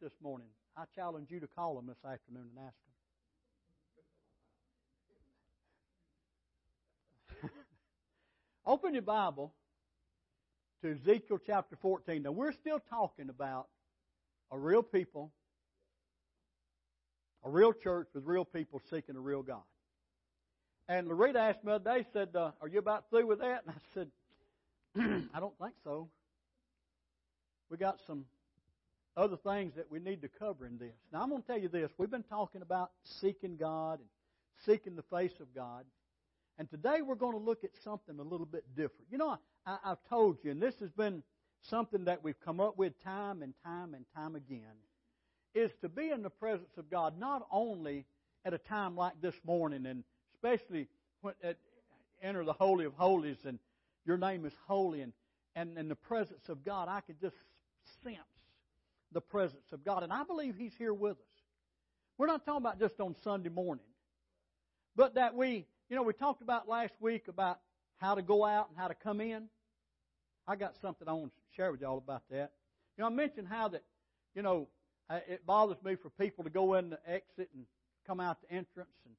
this morning? I challenge you to call them this afternoon and ask them. Open your Bible to Ezekiel chapter 14. Now, we're still talking about a real people, a real church with real people seeking a real God. And Loretta asked me the other day, said, uh, Are you about through with that? And I said, I don't think so. We got some other things that we need to cover in this. Now, I'm going to tell you this. We've been talking about seeking God and seeking the face of God. And today we're going to look at something a little bit different. You know, I, I've told you, and this has been something that we've come up with time and time and time again, is to be in the presence of God not only at a time like this morning, and especially when at, enter the Holy of Holies and your name is holy, and, and in the presence of God, I could just sense the presence of God. And I believe He's here with us. We're not talking about just on Sunday morning, but that we, you know, we talked about last week about how to go out and how to come in. I got something I want to share with y'all about that. You know, I mentioned how that, you know, it bothers me for people to go in the exit and come out the entrance, and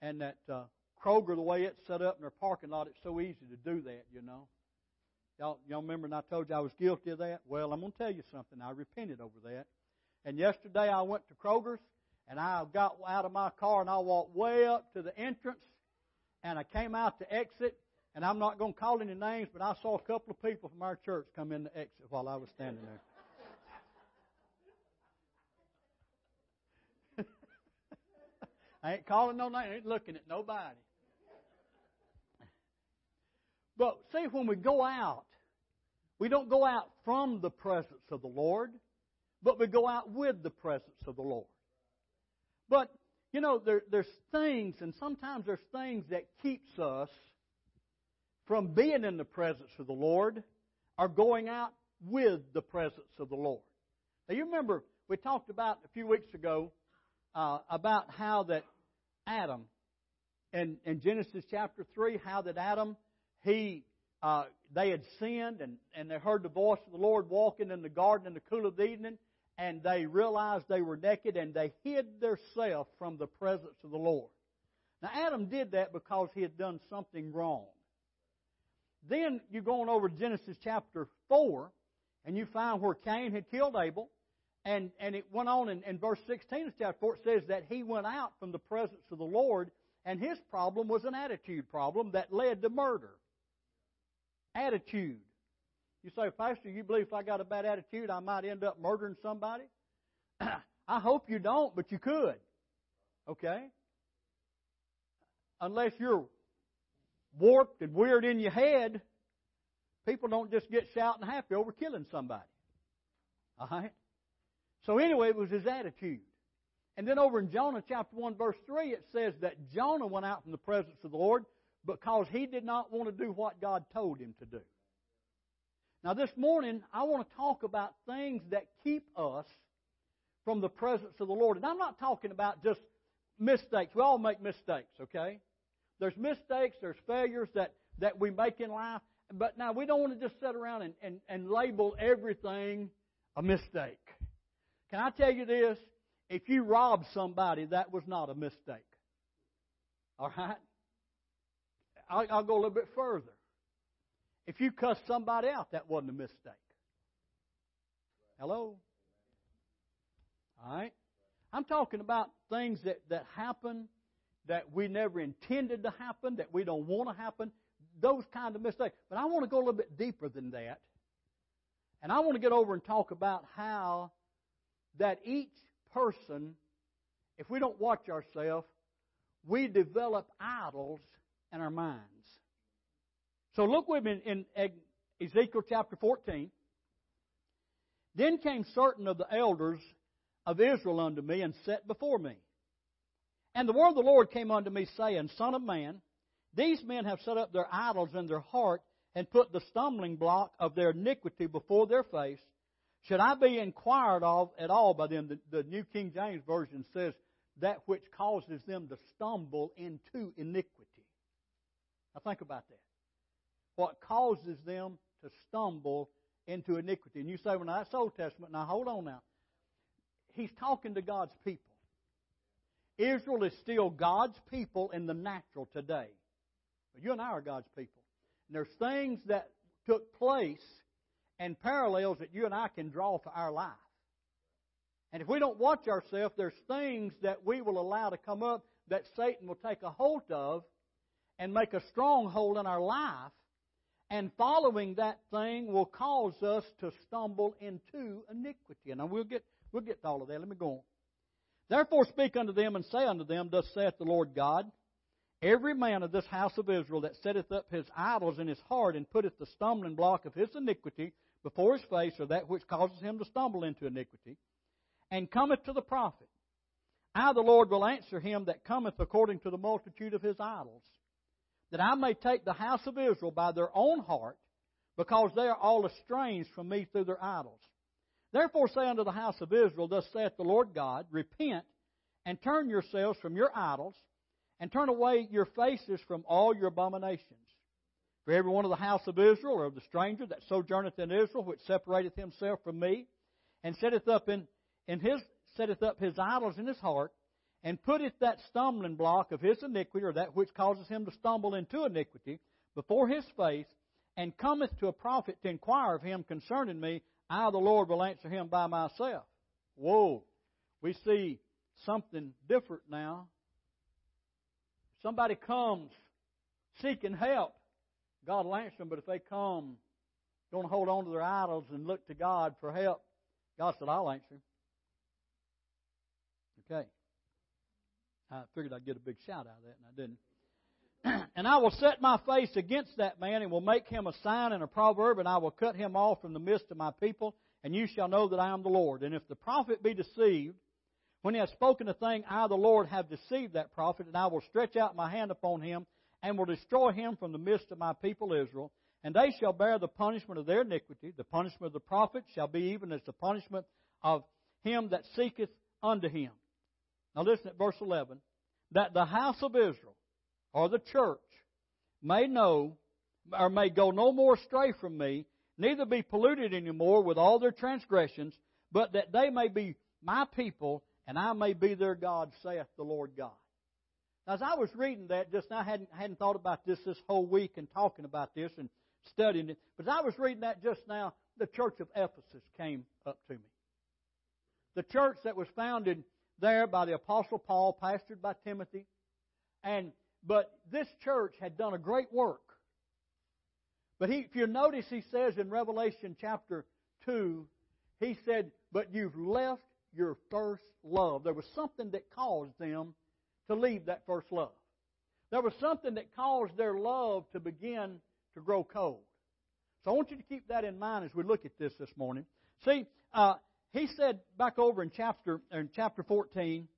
and that uh, Kroger, the way it's set up in their parking lot, it's so easy to do that. You know, y'all y'all remember? And I told you I was guilty of that. Well, I'm going to tell you something. I repented over that. And yesterday I went to Kroger's and I got out of my car and I walked way up to the entrance and I came out to exit and I'm not going to call any names, but I saw a couple of people from our church come in the exit while I was standing there. I ain't calling no name, I ain't looking at nobody. But see, when we go out, we don't go out from the presence of the Lord, but we go out with the presence of the Lord. But, you know, there, there's things, and sometimes there's things that keeps us from being in the presence of the Lord or going out with the presence of the Lord. Now, you remember we talked about a few weeks ago uh, about how that Adam, in, in Genesis chapter 3, how that Adam, he, uh, they had sinned and, and they heard the voice of the Lord walking in the garden in the cool of the evening, and they realized they were naked and they hid themselves from the presence of the Lord. Now, Adam did that because he had done something wrong. Then you go on over to Genesis chapter 4, and you find where Cain had killed Abel. And, and it went on in, in verse 16 of chapter 4, it says that he went out from the presence of the Lord, and his problem was an attitude problem that led to murder. Attitude. You say, Pastor, you believe if I got a bad attitude, I might end up murdering somebody? I hope you don't, but you could. Okay? Unless you're warped and weird in your head, people don't just get shouting happy over killing somebody. All right? So anyway, it was his attitude. And then over in Jonah chapter 1 verse 3, it says that Jonah went out from the presence of the Lord because he did not want to do what God told him to do. Now this morning, I want to talk about things that keep us from the presence of the Lord. And I'm not talking about just mistakes. We all make mistakes, okay? There's mistakes, there's failures that, that we make in life. But now we don't want to just sit around and, and, and label everything a mistake. Can I tell you this? If you robbed somebody, that was not a mistake. All right? I'll, I'll go a little bit further. If you cuss somebody out, that wasn't a mistake. Hello? All right? I'm talking about things that, that happen that we never intended to happen, that we don't want to happen, those kind of mistakes. But I want to go a little bit deeper than that. And I want to get over and talk about how that each person, if we don't watch ourselves, we develop idols in our minds. So look with me in, in Ezekiel chapter 14. Then came certain of the elders of Israel unto me and sat before me. And the word of the Lord came unto me, saying, Son of man, these men have set up their idols in their heart and put the stumbling block of their iniquity before their face. Should I be inquired of at all by them? The, the New King James Version says, that which causes them to stumble into iniquity. Now think about that. What causes them to stumble into iniquity? And you say, well, now that's Old Testament. Now hold on now. he's talking to God's people. Israel is still God's people in the natural today. You and I are God's people. And there's things that took place and parallels that you and I can draw to our life. And if we don't watch ourselves, there's things that we will allow to come up that Satan will take a hold of and make a stronghold in our life. And following that thing will cause us to stumble into iniquity. And we'll get, we'll get to all of that. Let me go on. Therefore speak unto them and say unto them, Thus saith the Lord God, Every man of this house of Israel that setteth up his idols in his heart and putteth the stumbling block of his iniquity before his face, or that which causes him to stumble into iniquity, and cometh to the prophet, I, the Lord, will answer him that cometh according to the multitude of his idols, that I may take the house of Israel by their own heart, because they are all estranged from me through their idols. Therefore say unto the house of Israel, Thus saith the Lord God, Repent, and turn yourselves from your idols, and turn away your faces from all your abominations. For every one of the house of Israel, or of the stranger that sojourneth in Israel, which separateth himself from me, and setteth up in, in his setteth up his idols in his heart, and putteth that stumbling block of his iniquity, or that which causes him to stumble into iniquity, before his face, and cometh to a prophet to inquire of him concerning me, I, the Lord, will answer him by myself. Whoa. We see something different now. Somebody comes seeking help, God will answer them, but if they come, don't hold on to their idols and look to God for help, God said, I'll answer. Okay. I figured I'd get a big shout out of that, and I didn't. and I will set my face against that man, and will make him a sign and a proverb, and I will cut him off from the midst of my people, and you shall know that I am the Lord. And if the prophet be deceived, when he has spoken a thing, I, the Lord, have deceived that prophet, and I will stretch out my hand upon him, and will destroy him from the midst of my people Israel. And they shall bear the punishment of their iniquity. The punishment of the prophet shall be even as the punishment of him that seeketh unto him. Now listen at verse 11. That the house of Israel, or the church, may know, or may go no more astray from me, neither be polluted any more with all their transgressions, but that they may be my people, and I may be their God, saith the Lord God. Now, as I was reading that just now, I hadn't, hadn't thought about this this whole week and talking about this and studying it, but as I was reading that just now, the church of Ephesus came up to me. The church that was founded there by the Apostle Paul, pastored by Timothy. And but this church had done a great work. But he, if you notice, he says in Revelation chapter 2, he said, But you've left your first love. There was something that caused them to leave that first love. There was something that caused their love to begin to grow cold. So I want you to keep that in mind as we look at this this morning. See, uh, he said back over in chapter in chapter 14,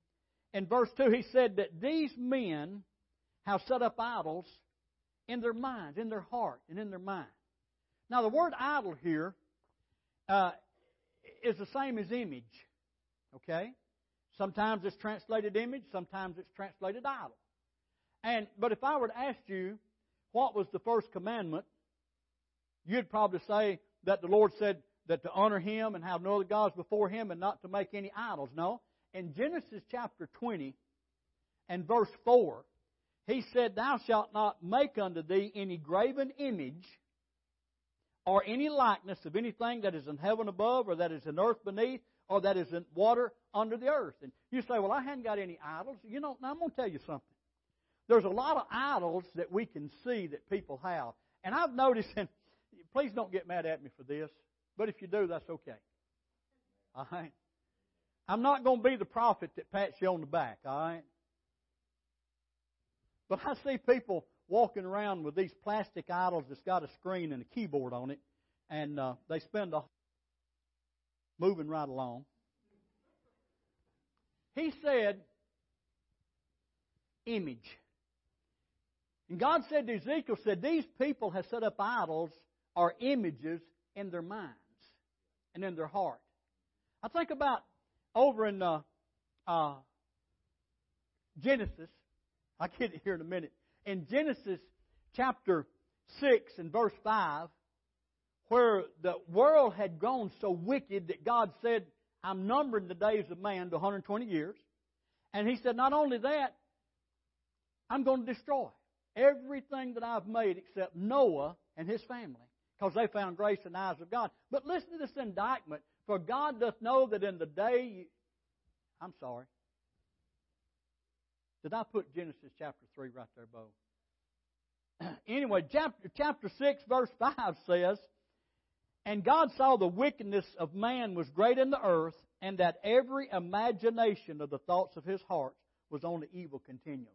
in verse 2, he said that these men have set up idols in their minds, in their heart, and in their mind. Now, the word idol here uh, is the same as image. Okay? Sometimes it's translated image, sometimes it's translated idol. And but if I were to ask you what was the first commandment, you'd probably say that the Lord said that to honor him and have no other gods before him and not to make any idols. No. In Genesis chapter 20 and verse 4, he said, Thou shalt not make unto thee any graven image or any likeness of anything that is in heaven above or that is in earth beneath or that is in water under the earth. And you say, Well, I hadn't got any idols. You know, now I'm going to tell you something. There's a lot of idols that we can see that people have. And I've noticed, and please don't get mad at me for this, but if you do, that's okay. All right? I'm not going to be the prophet that pats you on the back, all right? But I see people walking around with these plastic idols that's got a screen and a keyboard on it, and uh, they spend a moving right along. He said, image. And God said to Ezekiel, said, These people have set up idols or images in their minds and in their heart. I think about over in uh, uh, Genesis, I'll get it here in a minute. In Genesis chapter 6 and verse 5, where the world had gone so wicked that God said, I'm numbering the days of man to 120 years. And he said, not only that, I'm going to destroy everything that I've made except Noah and his family because they found grace in the eyes of God. But listen to this indictment. For God doth know that in the day. You... I'm sorry. Did I put Genesis chapter 3 right there, Bo? anyway, chapter, chapter 6, verse 5 says, And God saw the wickedness of man was great in the earth, and that every imagination of the thoughts of his heart was only evil continually.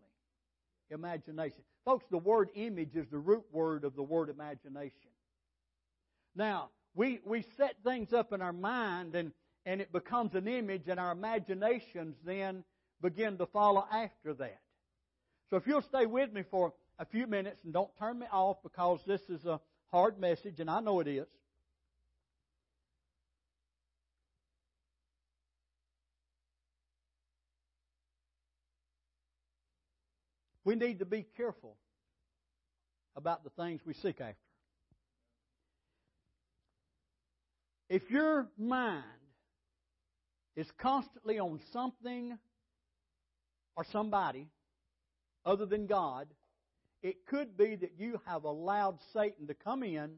Imagination. Folks, the word image is the root word of the word imagination. Now, we, we set things up in our mind and, and it becomes an image, and our imaginations then begin to follow after that. So if you'll stay with me for a few minutes and don't turn me off because this is a hard message, and I know it is. We need to be careful about the things we seek after. If your mind is constantly on something or somebody other than God, it could be that you have allowed Satan to come in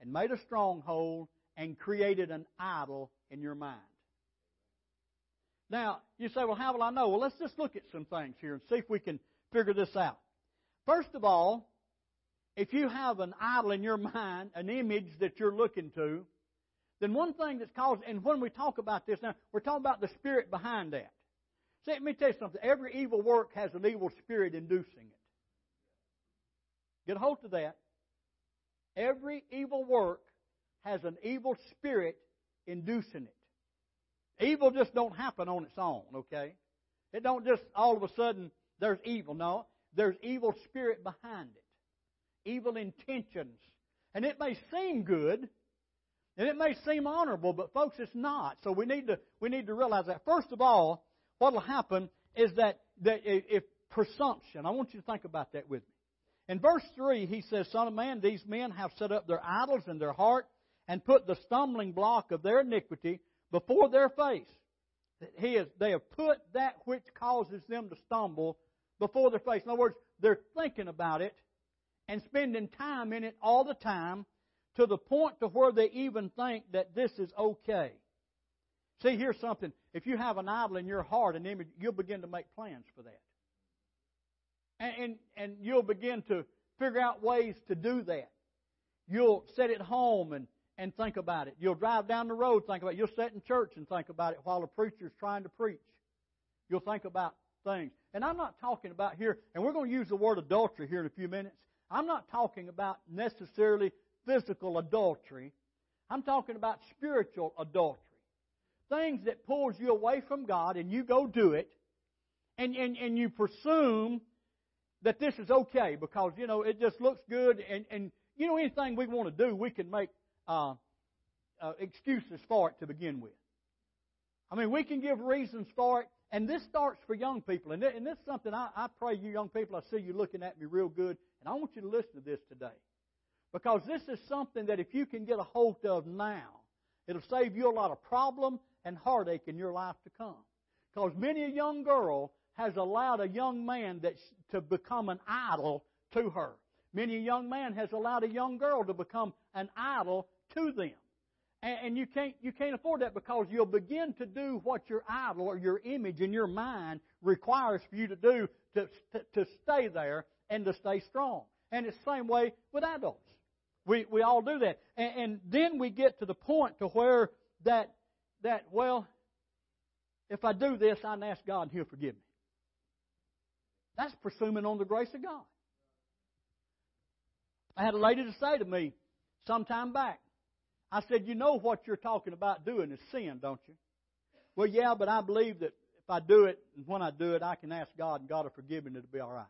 and made a stronghold and created an idol in your mind. Now, you say, well, how will I know? Well, let's just look at some things here and see if we can figure this out. First of all, if you have an idol in your mind, an image that you're looking to, then one thing that's caused, and when we talk about this now, we're talking about the spirit behind that. See, let me tell you something. Every evil work has an evil spirit inducing it. Get a hold of that. Every evil work has an evil spirit inducing it. Evil just don't happen on its own, okay? It don't just all of a sudden there's evil. No, there's evil spirit behind it. Evil intentions. And it may seem good, and it may seem honorable, but folks, it's not. So we need to we need to realize that. First of all, what will happen is that, that if presumption, I want you to think about that with me. In verse 3, he says, Son of man, these men have set up their idols in their heart and put the stumbling block of their iniquity before their face. He is, they have put that which causes them to stumble before their face. In other words, they're thinking about it and spending time in it all the time to the point to where they even think that this is okay. See, here's something. If you have an idol in your heart, an image, you'll begin to make plans for that. And, and, and you'll begin to figure out ways to do that. You'll sit at home and, and think about it. You'll drive down the road, think about it. You'll sit in church and think about it while the preacher's trying to preach. You'll think about things. And I'm not talking about here, and we're going to use the word adultery here in a few minutes. I'm not talking about necessarily physical adultery. I'm talking about spiritual adultery. Things that pulls you away from God and you go do it and, and, and you presume that this is okay because, you know, it just looks good and, and you know, anything we want to do, we can make uh, uh, excuses for it to begin with. I mean, we can give reasons for it, and this starts for young people. And, this is something I, I pray you young people, I see you looking at me real good, and I want you to listen to this today. Because this is something that if you can get a hold of now, it'll save you a lot of problem and heartache in your life to come. Because many a young girl has allowed a young man that, to become an idol to her. Many a young man has allowed a young girl to become an idol to them. And, and you can't you can't afford that because you'll begin to do what your idol or your image in your mind requires for you to do to, to, to stay there and to stay strong. And it's the same way with adults. We, we all do that. And, and then we get to the point to where that, that, well, if I do this, I can ask God and He'll forgive me. That's presuming on the grace of God. I had a lady to say to me some time back, I said, You know what you're talking about doing is sin, don't you? Well, yeah, but I believe that if I do it, and when I do it, I can ask God, and God will forgive me, and it'll be all right.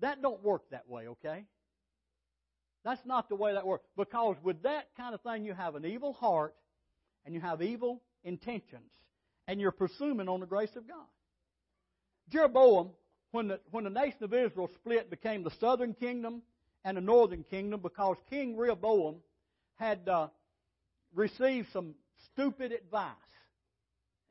That don't work that way, okay? That's not the way that works. Because with that kind of thing, you have an evil heart and you have evil intentions. And you're presuming on the grace of God. Jeroboam, when the, when the nation of Israel split, became the southern kingdom and the northern kingdom because King Rehoboam had, uh, received some stupid advice.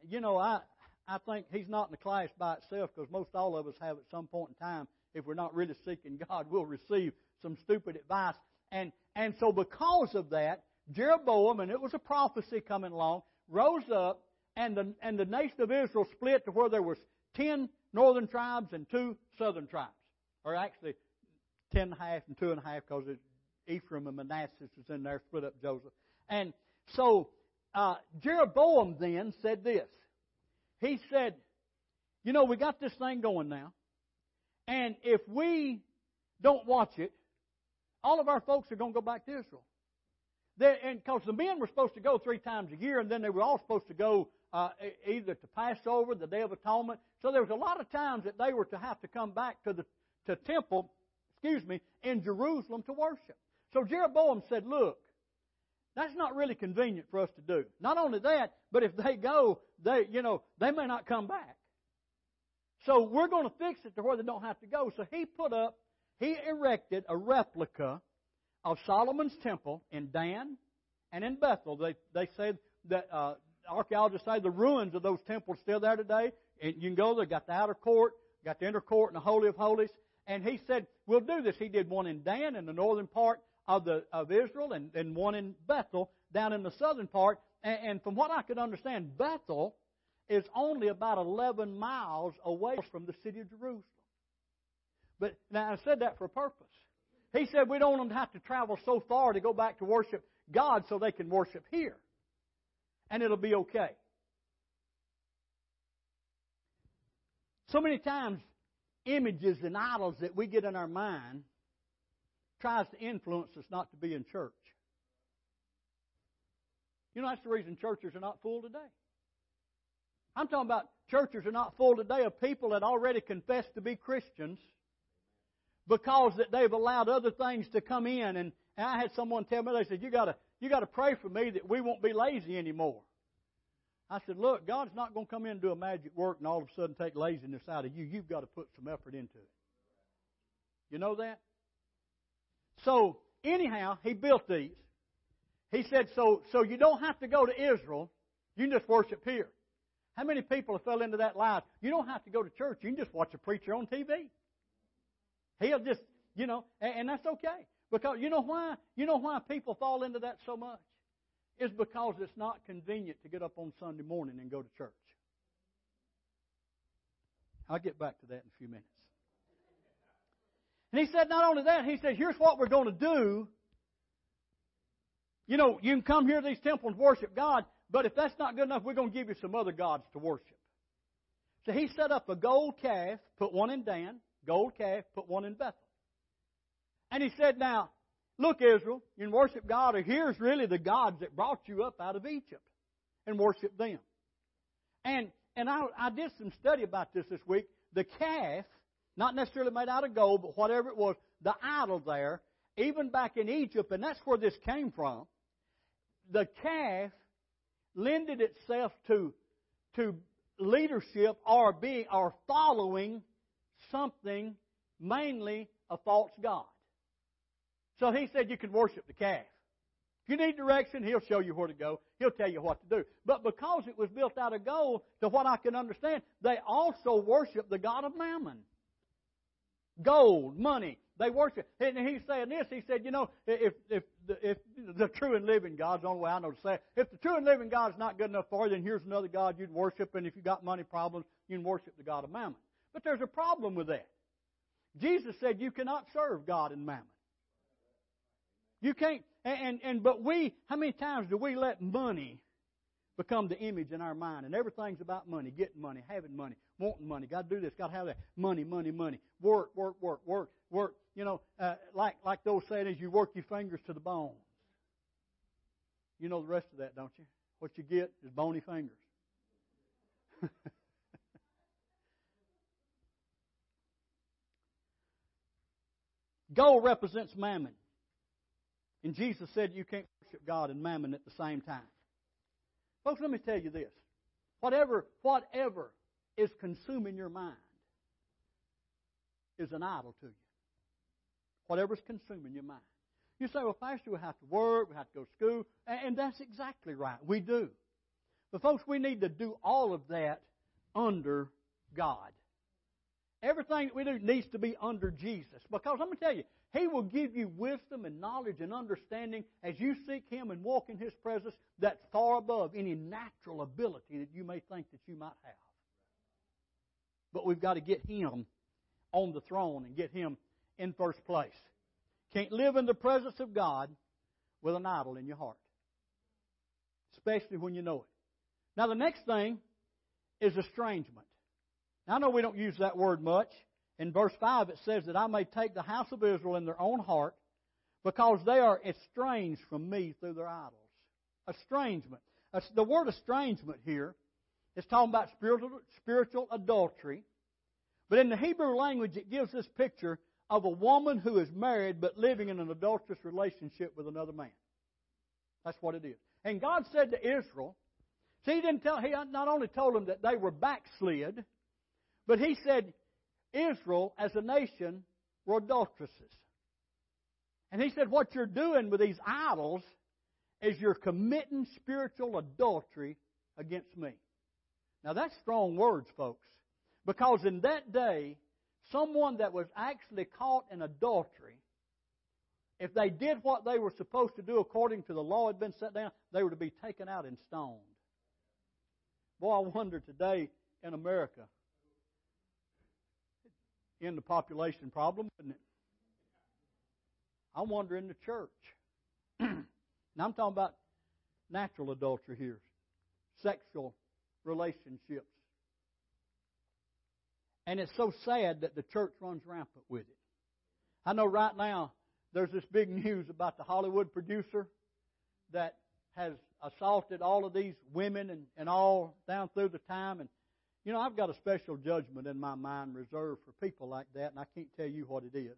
You know, I I think he's not in the class by itself because most all of us have at some point in time, if we're not really seeking God, we'll receive some stupid advice. And and so because of that, Jeroboam, and it was a prophecy coming along, rose up, and the and the nation of Israel split to where there was ten northern tribes and two southern tribes, or actually ten and a half and two and a half because Ephraim and Manasseh was in there, split up Joseph. And so uh, Jeroboam then said this. He said, You know, we got this thing going now. And if we don't watch it, all of our folks are going to go back to Israel. They, and because the men were supposed to go three times a year, and then they were all supposed to go uh, either to Passover, the Day of Atonement. So there was a lot of times that they were to have to come back to the to temple, excuse me, in Jerusalem to worship. So Jeroboam said, "Look, that's not really convenient for us to do. Not only that, but if they go, they, you know, they may not come back. So we're going to fix it to where they don't have to go. So he put up, he erected a replica of Solomon's temple in Dan and in Bethel. They, they say that uh, archaeologists say the ruins of those temples still there today. And you can go there, got the outer court, got the inner court, and the Holy of Holies. And he said, We'll do this. He did one in Dan in the northern part of, the, of Israel and, and one in Bethel down in the southern part. And, and from what I could understand, Bethel is only about 11 miles away from the city of Jerusalem. But now I said that for a purpose. He said we don't want them have to travel so far to go back to worship God so they can worship here. And it'll be okay. So many times, images and idols that we get in our mind tries to influence us not to be in church. You know, that's the reason churches are not full today. I'm talking about churches are not full today of people that already confess to be Christians because that they've allowed other things to come in. And, I had someone tell me, they said, you gotta, you gotta pray for me that we won't be lazy anymore. I said, look, God's not going to come in and do a magic work and all of a sudden take laziness out of you. You've got to put some effort into it. You know that? So, anyhow, he built these. He said, so, so you don't have to go to Israel. You can just worship here. How many people have fell into that lie? You don't have to go to church. You can just watch a preacher on TV. He'll just, you know, and, and that's okay. Because you know why? You know why people fall into that so much? It's because it's not convenient to get up on Sunday morning and go to church. I'll get back to that in a few minutes. And he said, not only that, he said, here's what we're going to do. You know, you can come here to these temples and worship God, but if that's not good enough, we're going to give you some other gods to worship. So he set up a gold calf, put one in Dan, gold calf, put one in Bethel. And he said, now, look, Israel, you can worship God, or here's really the gods that brought you up out of Egypt, and worship them. And and I, I did some study about this this week. The calf not necessarily made out of gold, but whatever it was, the idol there, even back in Egypt, and that's where this came from, the calf lended itself to, to leadership or being or following something, mainly a false god. So he said you can worship the calf. If you need direction, he'll show you where to go. He'll tell you what to do. But because it was built out of gold, to what I can understand, they also worship the god of Mammon gold, money. They worship. And he's saying this. He said, you know, if if if the true and living God's the only way I know to say it. If the true and living God's not good enough for you, then here's another God you'd worship. And if you got money problems, you can worship the God of Mammon. But there's a problem with that. Jesus said you cannot serve God and Mammon. You can't. And, and, and but we, how many times do we let money become the image in our mind. And everything's about money, getting money, having money, wanting money. Got to do this, got to have that. Money, money, money. Work, work, work, work, work. You know, uh, like like those sayings, you work your fingers to the bone. You know the rest of that, don't you? What you get is bony fingers. Gold represents mammon. And Jesus said you can't worship God and mammon at the same time. Folks, let me tell you this. Whatever, whatever is consuming your mind is an idol to you. Whatever's consuming your mind. You say, well, Pastor, we have to work, we have to go to school, and that's exactly right. We do. But folks, we need to do all of that under God. Everything that we do needs to be under Jesus. Because I'm going to tell you, He will give you wisdom and knowledge and understanding as you seek Him and walk in His presence that's far above any natural ability that you may think that you might have. But we've got to get Him on the throne and get Him in first place. Can't live in the presence of God with an idol in your heart, especially when you know it. Now, the next thing is estrangement. Now, I know we don't use that word much. In verse 5, it says that I may take the house of Israel in their own heart because they are estranged from me through their idols. Estrangement. The word estrangement here is talking about spiritual, spiritual adultery. But in the Hebrew language, it gives this picture of a woman who is married but living in an adulterous relationship with another man. That's what it is. And God said to Israel, see, he didn't tell, he not only told them that they were backslid, but he said Israel as a nation were adulteresses. And he said, what you're doing with these idols is you're committing spiritual adultery against me. Now that's strong words, folks. Because in that day, someone that was actually caught in adultery, if they did what they were supposed to do according to the law had been set down, they were to be taken out and stoned. Boy, I wonder today in America, in the population problem, isn't it? I wonder in the church. now I'm talking about natural adultery here, sexual relationships. And it's so sad that the church runs rampant with it. I know right now there's this big news about the Hollywood producer that has assaulted all of these women and, and all down through the time. And, you know, I've got a special judgment in my mind reserved for people like that, and I can't tell you what it is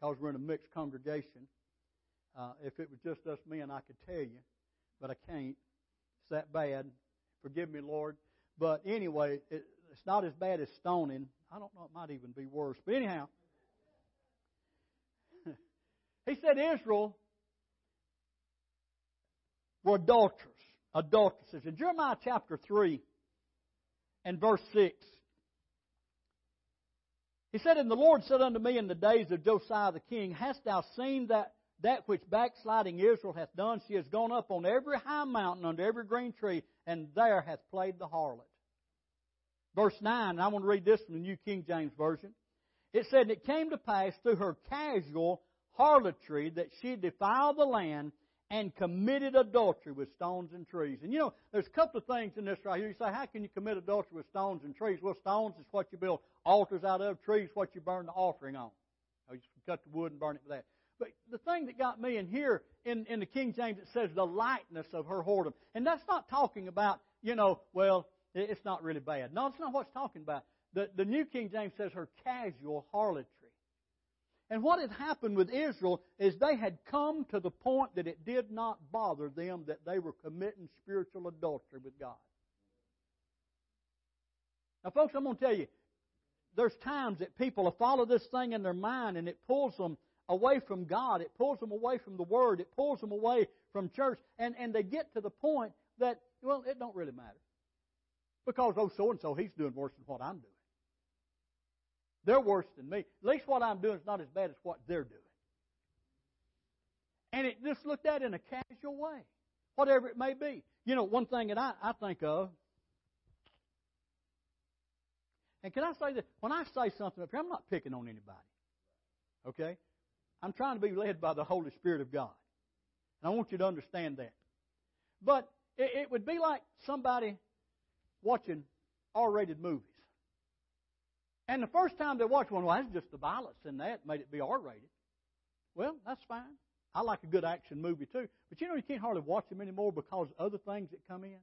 because we're in a mixed congregation. Uh, if it was just us men, I could tell you, but I can't. It's that bad. Forgive me, Lord. But anyway, it, it's not as bad as stoning. I don't know, it might even be worse. But anyhow, he said Israel were adulterers, adulteresses. In Jeremiah chapter 3 and verse 6, he said, And the Lord said unto me in the days of Josiah the king, Hast thou seen that that which backsliding Israel hath done? She has gone up on every high mountain under every green tree, and there hath played the harlot. Verse 9, and I want to read this from the New King James Version. It said, And it came to pass through her casual harlotry that she defiled the land and committed adultery with stones and trees. And you know, there's a couple of things in this right here. You say, how can you commit adultery with stones and trees? Well, stones is what you build altars out of. Trees what you burn the offering on. You cut the wood and burn it for that. But the thing that got me in here, in, in the King James, it says the lightness of her whoredom. And that's not talking about, you know, well, it's not really bad. No, it's not what it's talking about. The, the New King James says her casual harlotry. And what had happened with Israel is they had come to the point that it did not bother them that they were committing spiritual adultery with God. Now, folks, I'm going to tell you, there's times that people follow this thing in their mind and it pulls them away from God. It pulls them away from the Word. It pulls them away from church. And, and they get to the point that, well, it don't really matter. Because, oh, so and so, he's doing worse than what I'm doing. They're worse than me. At least what I'm doing is not as bad as what they're doing. And it just looked at in a casual way, whatever it may be. You know, one thing that I, I think of, and can I say that when I say something up here, I'm not picking on anybody. Okay? I'm trying to be led by the Holy Spirit of God. And I want you to understand that. But it, it would be like somebody watching R-rated movies. And the first time they watch one, well, that's just the violence in that made it be R-rated. Well, that's fine. I like a good action movie too. But you know, you can't hardly watch them anymore because of other things that come in.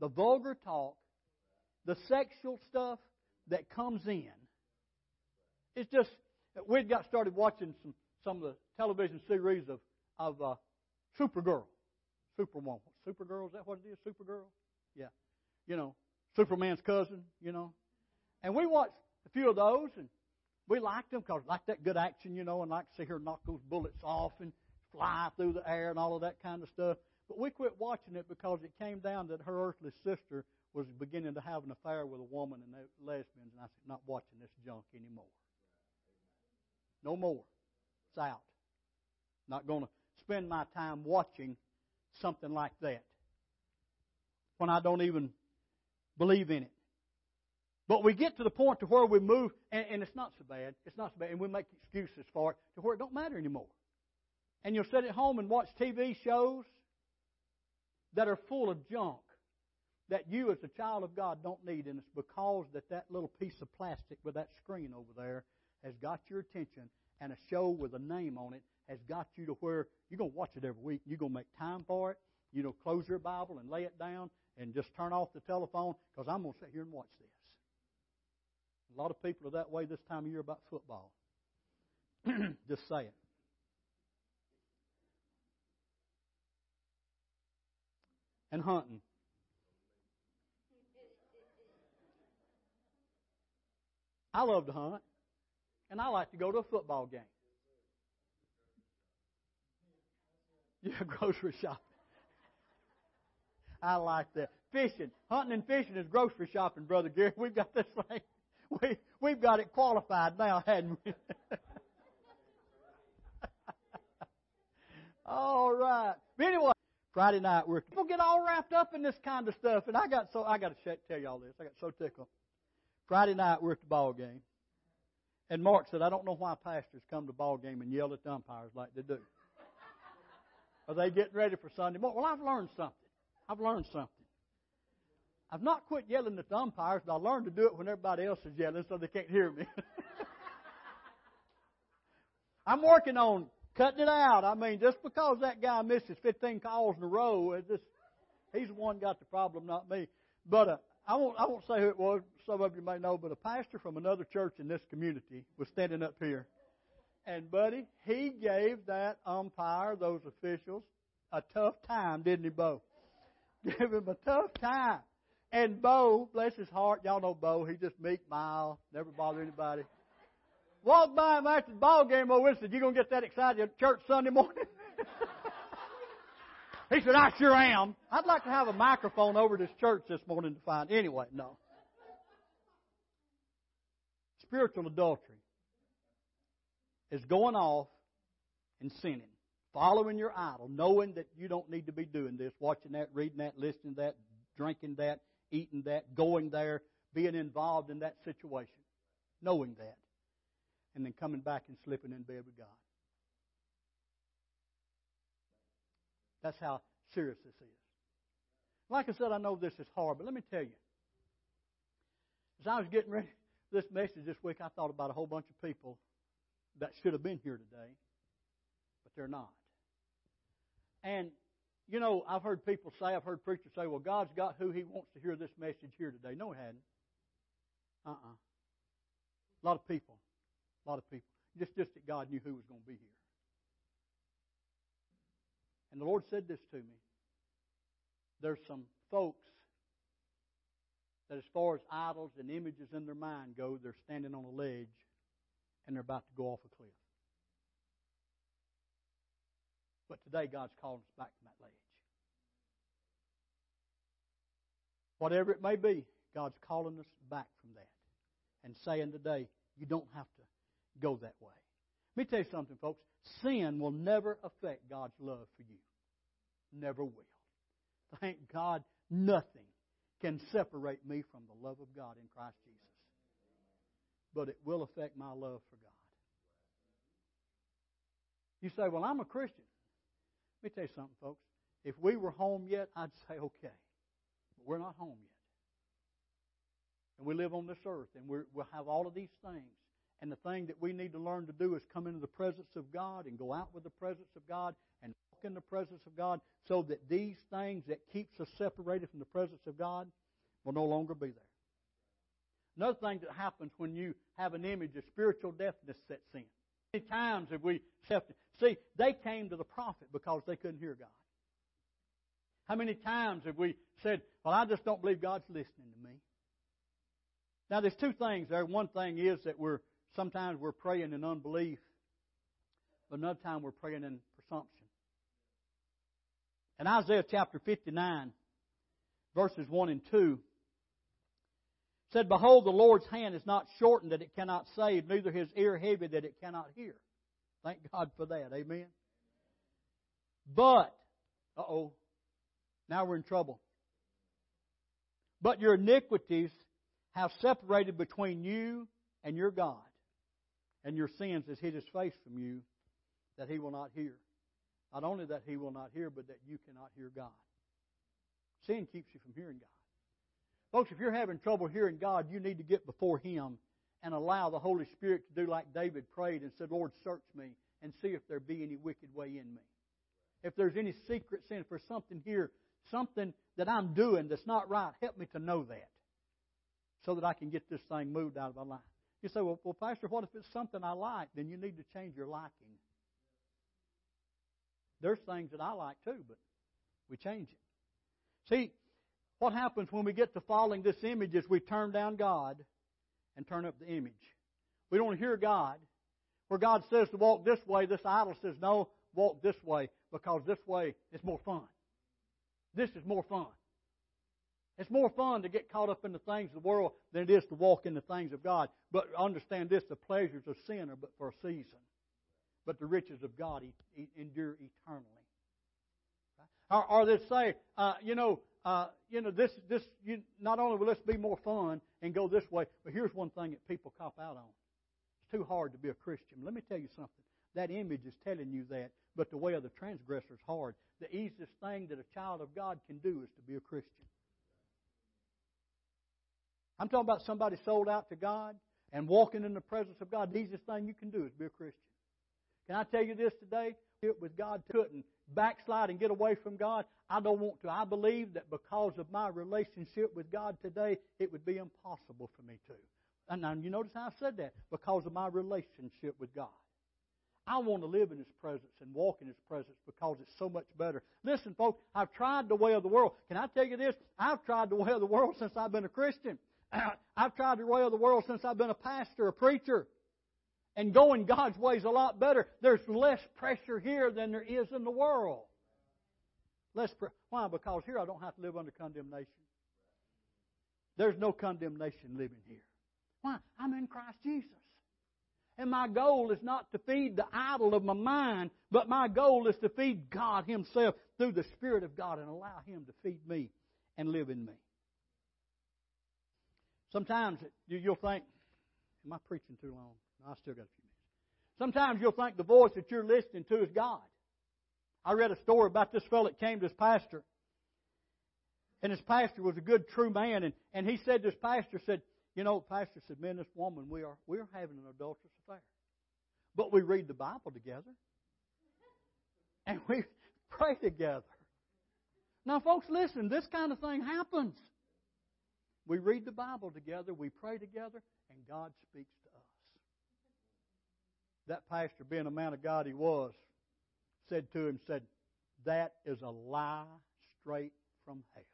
The vulgar talk, the sexual stuff that comes in. It's just, we'd got started watching some, some of the television series of, of uh, Supergirl. Superwoman. Supergirl, is that what it is? Supergirl? Yeah you know, Superman's cousin, you know. And we watched a few of those, and we liked them because like that good action, you know, and like to see her knock those bullets off and fly through the air and all of that kind of stuff. But we quit watching it because it came down that her earthly sister was beginning to have an affair with a woman and they were lesbians. And I said, not watching this junk anymore. No more. It's out. Not going to spend my time watching something like that when I don't even believe in it. But we get to the point to where we move, and, and, it's not so bad. It's not so bad, and we make excuses for it to where it don't matter anymore. And you'll sit at home and watch TV shows that are full of junk that you, as a child of God, don't need, and it's because that that little piece of plastic with that screen over there has got your attention, and a show with a name on it has got you to where you're to watch it every week. You're to make time for it. You know, close your Bible and lay it down and just turn off the telephone because I'm going to sit here and watch this. A lot of people are that way this time of year about football. just saying. And hunting. I love to hunt, and I like to go to a football game. Yeah, grocery shopping. I like that. Fishing. Hunting and fishing is grocery shopping, Brother Gary. We've got this thing. We, we've got it qualified now, hadn't we? all right. But anyway, Friday night we're people get all wrapped up in this kind of stuff, and I got so I got to tell y'all this. I got so tickled. Friday night we're at the ball game, and Mark said, "I don't know why pastors come to ball game and yell at the umpires like they do." Are they getting ready for Sunday morning? Well, I've learned something. I've learned something. I've not quit yelling at the umpires, but I learned to do it when everybody else is yelling so they can't hear me. I'm working on cutting it out. I mean, just because that guy misses 15 calls in a row, it just, he's the one got the problem, not me. But uh, I won't I won't say who it was. Some of you may know, but a pastor from another church in this community was standing up here and, buddy, he gave that umpire, those officials, a tough time, didn't he, Bo? Gave him a tough time. And Bo, bless his heart, y'all know Bo, he just meek, mild, never bother anybody. Walked by him after the ball game over and said, You gonna get that excited at church Sunday morning? he said, I sure am. I'd like to have a microphone over this church this morning to find anyway, no. Spiritual adultery is going off and sinning, following your idol, knowing that you don't need to be doing this, watching that, reading that, listening to that, drinking that, eating that, going there, being involved in that situation, knowing that, and then coming back and slipping in bed with God. That's how serious this is. Like I said, I know this is hard, but let me tell you. As I was getting ready this message this week, I thought about a whole bunch of people that should have been here today, but they're not. And, you know, I've heard people say, I've heard preachers say, well, God's got who He wants to hear this message here today. No, He hadn't. Uh uh-uh. uh A lot of people. A lot of people. Just, just that God knew who was going to be here. And the Lord said this to me. There's some folks that, as far as idols and images in their mind go, they're standing on a ledge and they're about to go off a cliff. But today, God's calling us back from that ledge. Whatever it may be, God's calling us back from that and saying today, you don't have to go that way. Let me tell you something, folks. Sin will never affect God's love for you. Never will. Thank God, nothing can separate me from the love of God in Christ Jesus but it will affect my love for God. You say, Well, I'm a Christian. Let me tell you something, folks. If we were home yet, I'd say, okay. But we're not home yet. And we live on this earth, and we will have all of these things. And the thing that we need to learn to do is come into the presence of God and go out with the presence of God and walk in the presence of God so that these things that keeps us separated from the presence of God will no longer be there. Another thing that happens when you have an image of spiritual deafness sets in. How many times have we accepted? See, they came to the prophet because they couldn't hear God. How many times have we said, Well, I just don't believe God's listening to me? Now, there's two things there. One thing is that we're sometimes we're praying in unbelief, but another time we're praying in presumption. In Isaiah chapter 59, verses 1 and 2, said, Behold, the Lord's hand is not shortened that it cannot save, neither his ear heavy that it cannot hear. Thank God for that. Amen. But, uh oh, now we're in trouble. But your iniquities have separated between you and your God, and your sins has hid his face from you that he will not hear. Not only that he will not hear, but that you cannot hear God. Sin keeps you from hearing God. Folks, if you're having trouble hearing God, you need to get before him and allow the Holy Spirit to do like David prayed and said, Lord, search me and see if there be any wicked way in me. If there's any secret sin, there's something here, something that I'm doing that's not right, help me to know that so that I can get this thing moved out of my life. You say, well, well, Pastor, what if it's something I like? Then you need to change your liking. There's things that I like too, but we change it. See, what happens when we get to following this image is we turn down God and turn up the image. We don't hear God. Where God says to walk this way, this idol says, no, walk this way because this way is more fun. This is more fun. It's more fun to get caught up in the things of the world than it is to walk in the things of God. But understand this the pleasures of sin are but for a season, but the riches of God endure eternally. Or, they say, uh, you know, uh, you know, this, this, you, not only will this be more fun and go this way, but here's one thing that people cop out on. It's too hard to be a Christian. Let me tell you something. That image is telling you that, but the way of the transgressor is hard. The easiest thing that a child of God can do is to be a Christian. I'm talking about somebody sold out to God and walking in the presence of God. The easiest thing you can do is be a Christian. Can I tell you this today? With God couldn't backslide and get away from God. I don't want to. I believe that because of my relationship with God today, it would be impossible for me to. And now you notice how I said that? Because of my relationship with God. I want to live in His presence and walk in His presence because it's so much better. Listen, folks, I've tried the way of the world. Can I tell you this? I've tried the way of the world since I've been a Christian. I've tried the way of the world since I've been a pastor, a preacher. And going God's way is a lot better. There's less pressure here than there is in the world. Less pre- Why? Because here I don't have to live under condemnation. There's no condemnation living here. Why? I'm in Christ Jesus. And my goal is not to feed the idol of my mind, but my goal is to feed God Himself through the Spirit of God and allow Him to feed me and live in me. Sometimes you'll think, am I preaching too long? No, I still got a few minutes. Sometimes you'll think the voice that you're listening to is God. I read a story about this fellow that came to his pastor. And his pastor was a good, true man. And, and he said to his pastor, said, you know, pastor said, man, this woman, we are, we are having an adulterous affair. But we read the Bible together. And we pray together. Now, folks, listen, this kind of thing happens. We read the Bible together, we pray together, and God speaks to us. That pastor, being a man of God he was, said to him, said, That is a lie straight from hell.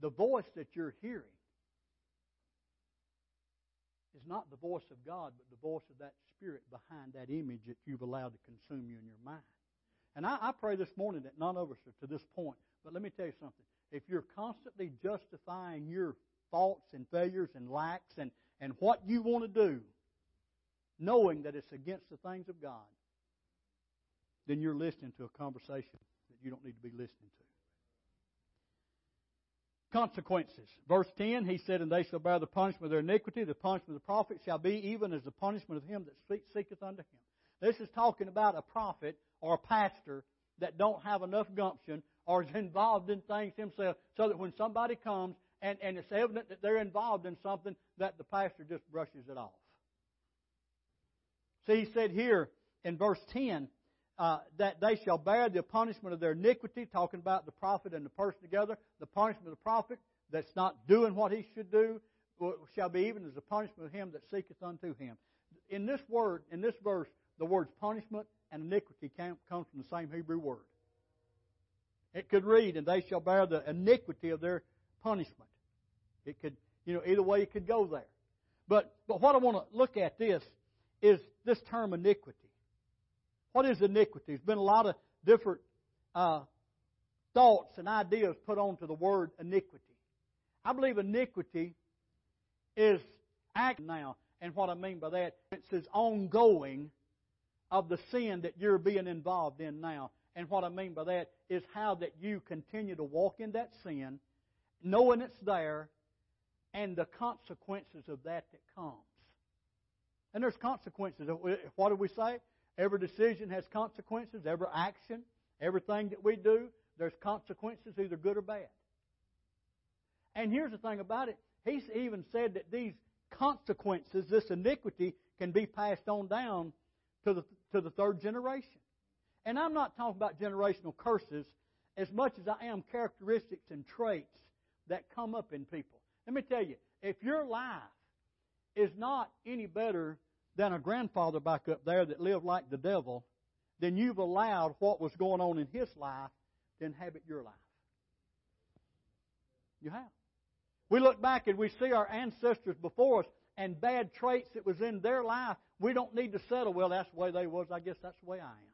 The voice that you're hearing is not the voice of God, but the voice of that spirit behind that image that you've allowed to consume you in your mind. And I, I pray this morning that none of us are to this point. But let me tell you something if you're constantly justifying your faults and failures and lacks and, and what you want to do, knowing that it's against the things of God, then you're listening to a conversation that you don't need to be listening to. Consequences. Verse 10, he said, And they shall bear the punishment of their iniquity. The punishment of the prophet shall be even as the punishment of him that seeketh unto him. This is talking about a prophet or a pastor that don't have enough gumption or is involved in things himself so that when somebody comes and, and it's evident that they're involved in something, that the pastor just brushes it off. See, he said here in verse 10 uh, that they shall bear the punishment of their iniquity, talking about the prophet and the person together. The punishment of the prophet that's not doing what he should do shall be even as the punishment of him that seeketh unto him. In this word, in this verse, the words punishment and iniquity come from the same Hebrew word. It could read, and they shall bear the iniquity of their punishment. It could, you know, either way it could go there. But, but what I want to look at this is this term iniquity. What is iniquity? There's been a lot of different uh, thoughts and ideas put onto the word iniquity. I believe iniquity is act now. And what I mean by that, it's says ongoing of the sin that you're being involved in now. And what I mean by that is how that you continue to walk in that sin, knowing it's there, and the consequences of that that comes. And there's consequences. Uh, what do we say? Every decision has consequences. Every action, everything that we do, there's consequences, either good or bad. And here's the thing about it. He's even said that these consequences, this iniquity, can be passed on down to the, to the third generation. And I'm not talking about generational curses as much as I am characteristics and traits that come up in people. Let me tell you, if your life is not any better than a grandfather back up there that lived like the devil, then you've allowed what was going on in his life to inhabit your life. You have. We look back and we see our ancestors before us and bad traits that was in their life. We don't need to settle, well, that's the way they was. I guess that's the way I am.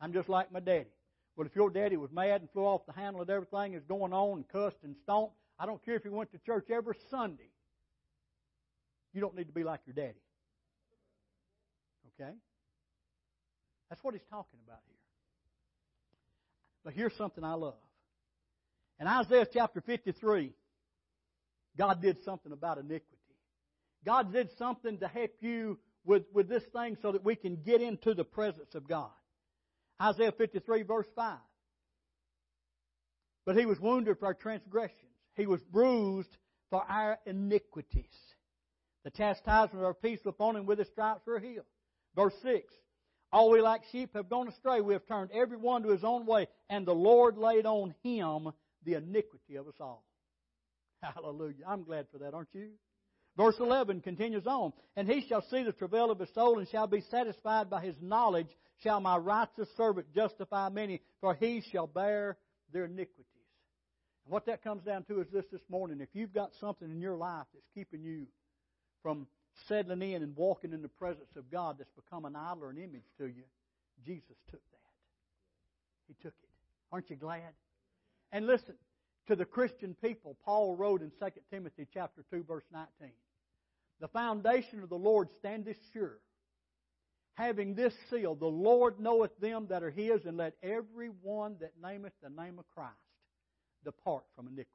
I'm just like my daddy. Well, if your daddy was mad and flew off the handle at everything that's going on and cussed and stomped, I don't care if he went to church every Sunday. You don't need to be like your daddy. Okay? That's what he's talking about here. But here's something I love. In Isaiah chapter 53, God did something about iniquity. God did something to help you with, with this thing so that we can get into the presence of God. Isaiah 53, verse 5. But he was wounded for our transgressions, he was bruised for our iniquities. The chastisement of our peace upon him with his stripes were healed. Verse 6. All we like sheep have gone astray. We have turned every one to his own way, and the Lord laid on him the iniquity of us all. Hallelujah. I'm glad for that, aren't you? Verse 11 continues on. And he shall see the travail of his soul and shall be satisfied by his knowledge. Shall my righteous servant justify many, for he shall bear their iniquities. And what that comes down to is this this morning. If you've got something in your life that's keeping you from settling in and walking in the presence of God that's become an idol or an image to you, Jesus took that. He took it. Aren't you glad? And listen, to the Christian people, Paul wrote in 2 Timothy chapter 2 verse 19. The foundation of the Lord standeth sure, having this seal, the Lord knoweth them that are his, and let every one that nameth the name of Christ depart from iniquity.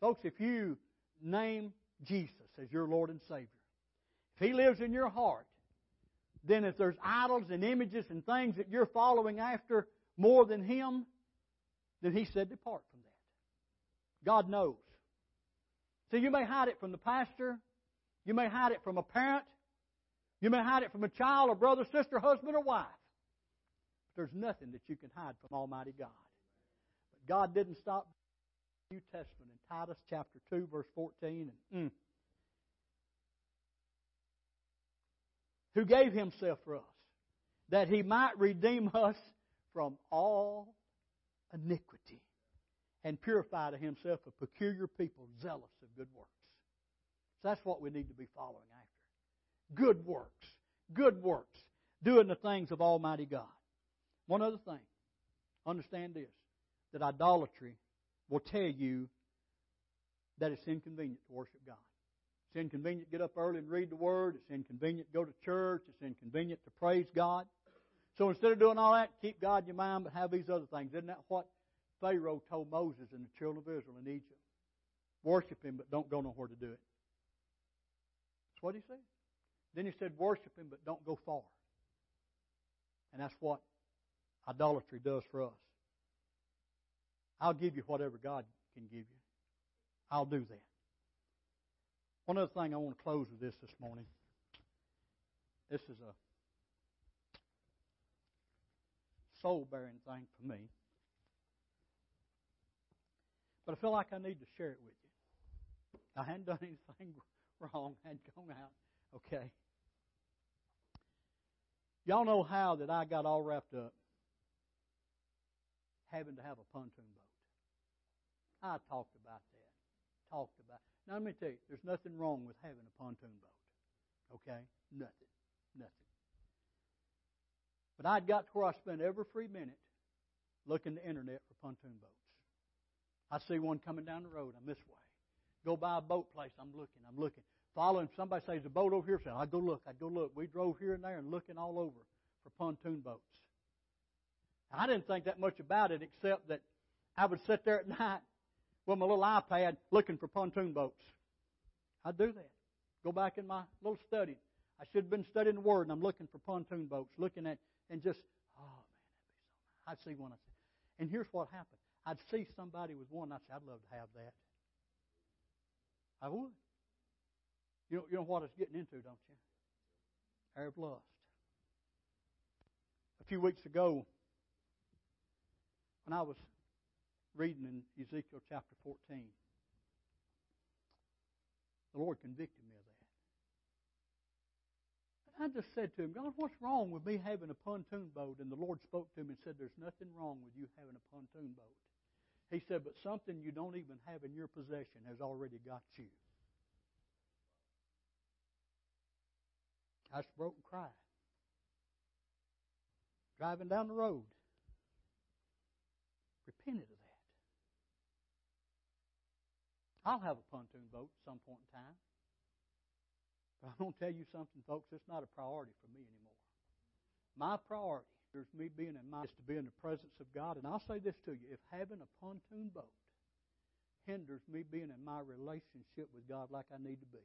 Folks, if you name Jesus as your Lord and Savior, if He lives in your heart, then if there's idols and images and things that you're following after more than Him, then He said, depart from that. God knows. So you may hide it from the pastor, you may hide it from a parent, you may hide it from a child, or brother, sister, husband, or wife. But there's nothing that you can hide from Almighty God. But God didn't stop New Testament in Titus chapter 2, verse 14. And, mm, who gave himself for us, that he might redeem us from all iniquity and purify to himself a peculiar people zealous of good works. So that's what we need to be following after. Good works. Good works. Doing the things of Almighty God. One other thing. Understand this that idolatry will tell you that it's inconvenient to worship God. It's inconvenient to get up early and read the Word. It's inconvenient to go to church. It's inconvenient to praise God. So instead of doing all that, keep God in your mind, but have these other things. Isn't that what Pharaoh told Moses and the children of Israel in Egypt? Worship Him, but don't go nowhere to do it. That's what he said. Then he said, worship Him, but don't go far. And that's what idolatry does for us. I'll give you whatever God can give you. I'll do that. One other thing I want to close with this this morning. This is a soul bearing thing for me. But I feel like I need to share it with you. I hadn't done anything wrong, I hadn't gone out. Okay. Y'all know how that I got all wrapped up having to have a pontoon boat. I talked about that. Talked about now, let me tell you, there's nothing wrong with having a pontoon boat. Okay? Nothing. Nothing. But I'd got to where I spent every free minute looking the internet for pontoon boats. I see one coming down the road. I'm this way. Go by a boat place. I'm looking. I'm looking. Following somebody says a boat over here. Say I go look. I go look. We drove here and there and looking all over for pontoon boats. I didn't think that much about it except that I would sit there at night with my little iPad looking for pontoon boats. I'd do that. Go back in my little study. I should have been studying the Word, and I'm looking for pontoon boats, looking at, and just, oh man, that'd be so nice. I'd see one. I'd say, and here's what happened. I'd see somebody with one. I'd say, I'd love to have that. I would. You know, you know what it's getting into, don't you? Of lust. A few weeks ago, when I was reading in Ezekiel chapter 14, the Lord convicted me of that. And I just said to him, God, what's wrong with me having a pontoon boat? And the Lord spoke to him and said, There's nothing wrong with you having a pontoon boat. He said, But something you don't even have in your possession has already got you. I just broke and cried. Driving down the road. Repented of that. I'll have a pontoon boat at some point in time. But I'm going to tell you something, folks, it's not a priority for me anymore. My priority is me being in my is to be in the presence of God. And I'll say this to you if having a pontoon boat hinders me being in my relationship with God like I need to be,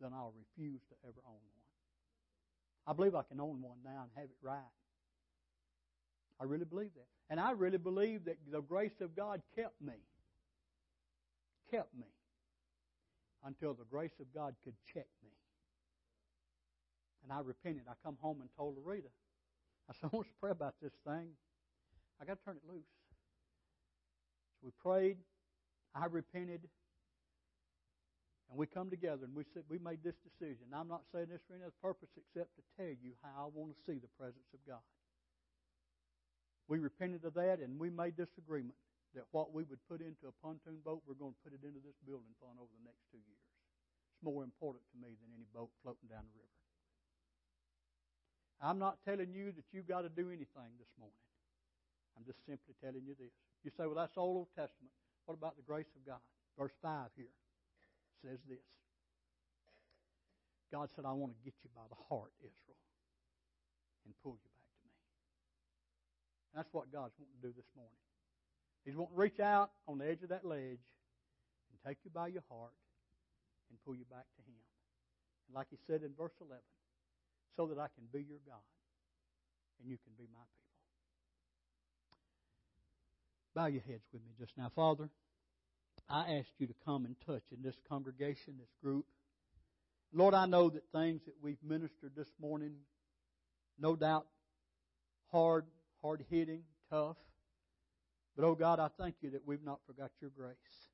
then I'll refuse to ever own one. I believe I can own one now and have it right. I really believe that. And I really believe that the grace of God kept me kept me until the grace of God could check me. And I repented. I come home and told Loretta, I said, I want to pray about this thing. I got to turn it loose. So we prayed. I repented. And we come together and we said we made this decision. I'm not saying this for any other purpose except to tell you how I want to see the presence of God. We repented of that and we made this agreement that what we would put into a pontoon boat, we're going to put it into this building fund over the next two years. It's more important to me than any boat floating down the river. I'm not telling you that you've got to do anything this morning. I'm just simply telling you this. You say, well, that's all Old Testament. What about the grace of God? Verse 5 here says this God said, I want to get you by the heart, Israel, and pull you back to me. That's what God's wanting to do this morning. He's wanting to reach out on the edge of that ledge and take you by your heart and pull you back to Him. And like He said in verse 11, so that I can be your God and you can be my people. Bow your heads with me just now. Father, I ask you to come and touch in this congregation, this group. Lord, I know that things that we've ministered this morning, no doubt hard, hard hitting, tough. But, oh God, I thank you that we've not forgot your grace.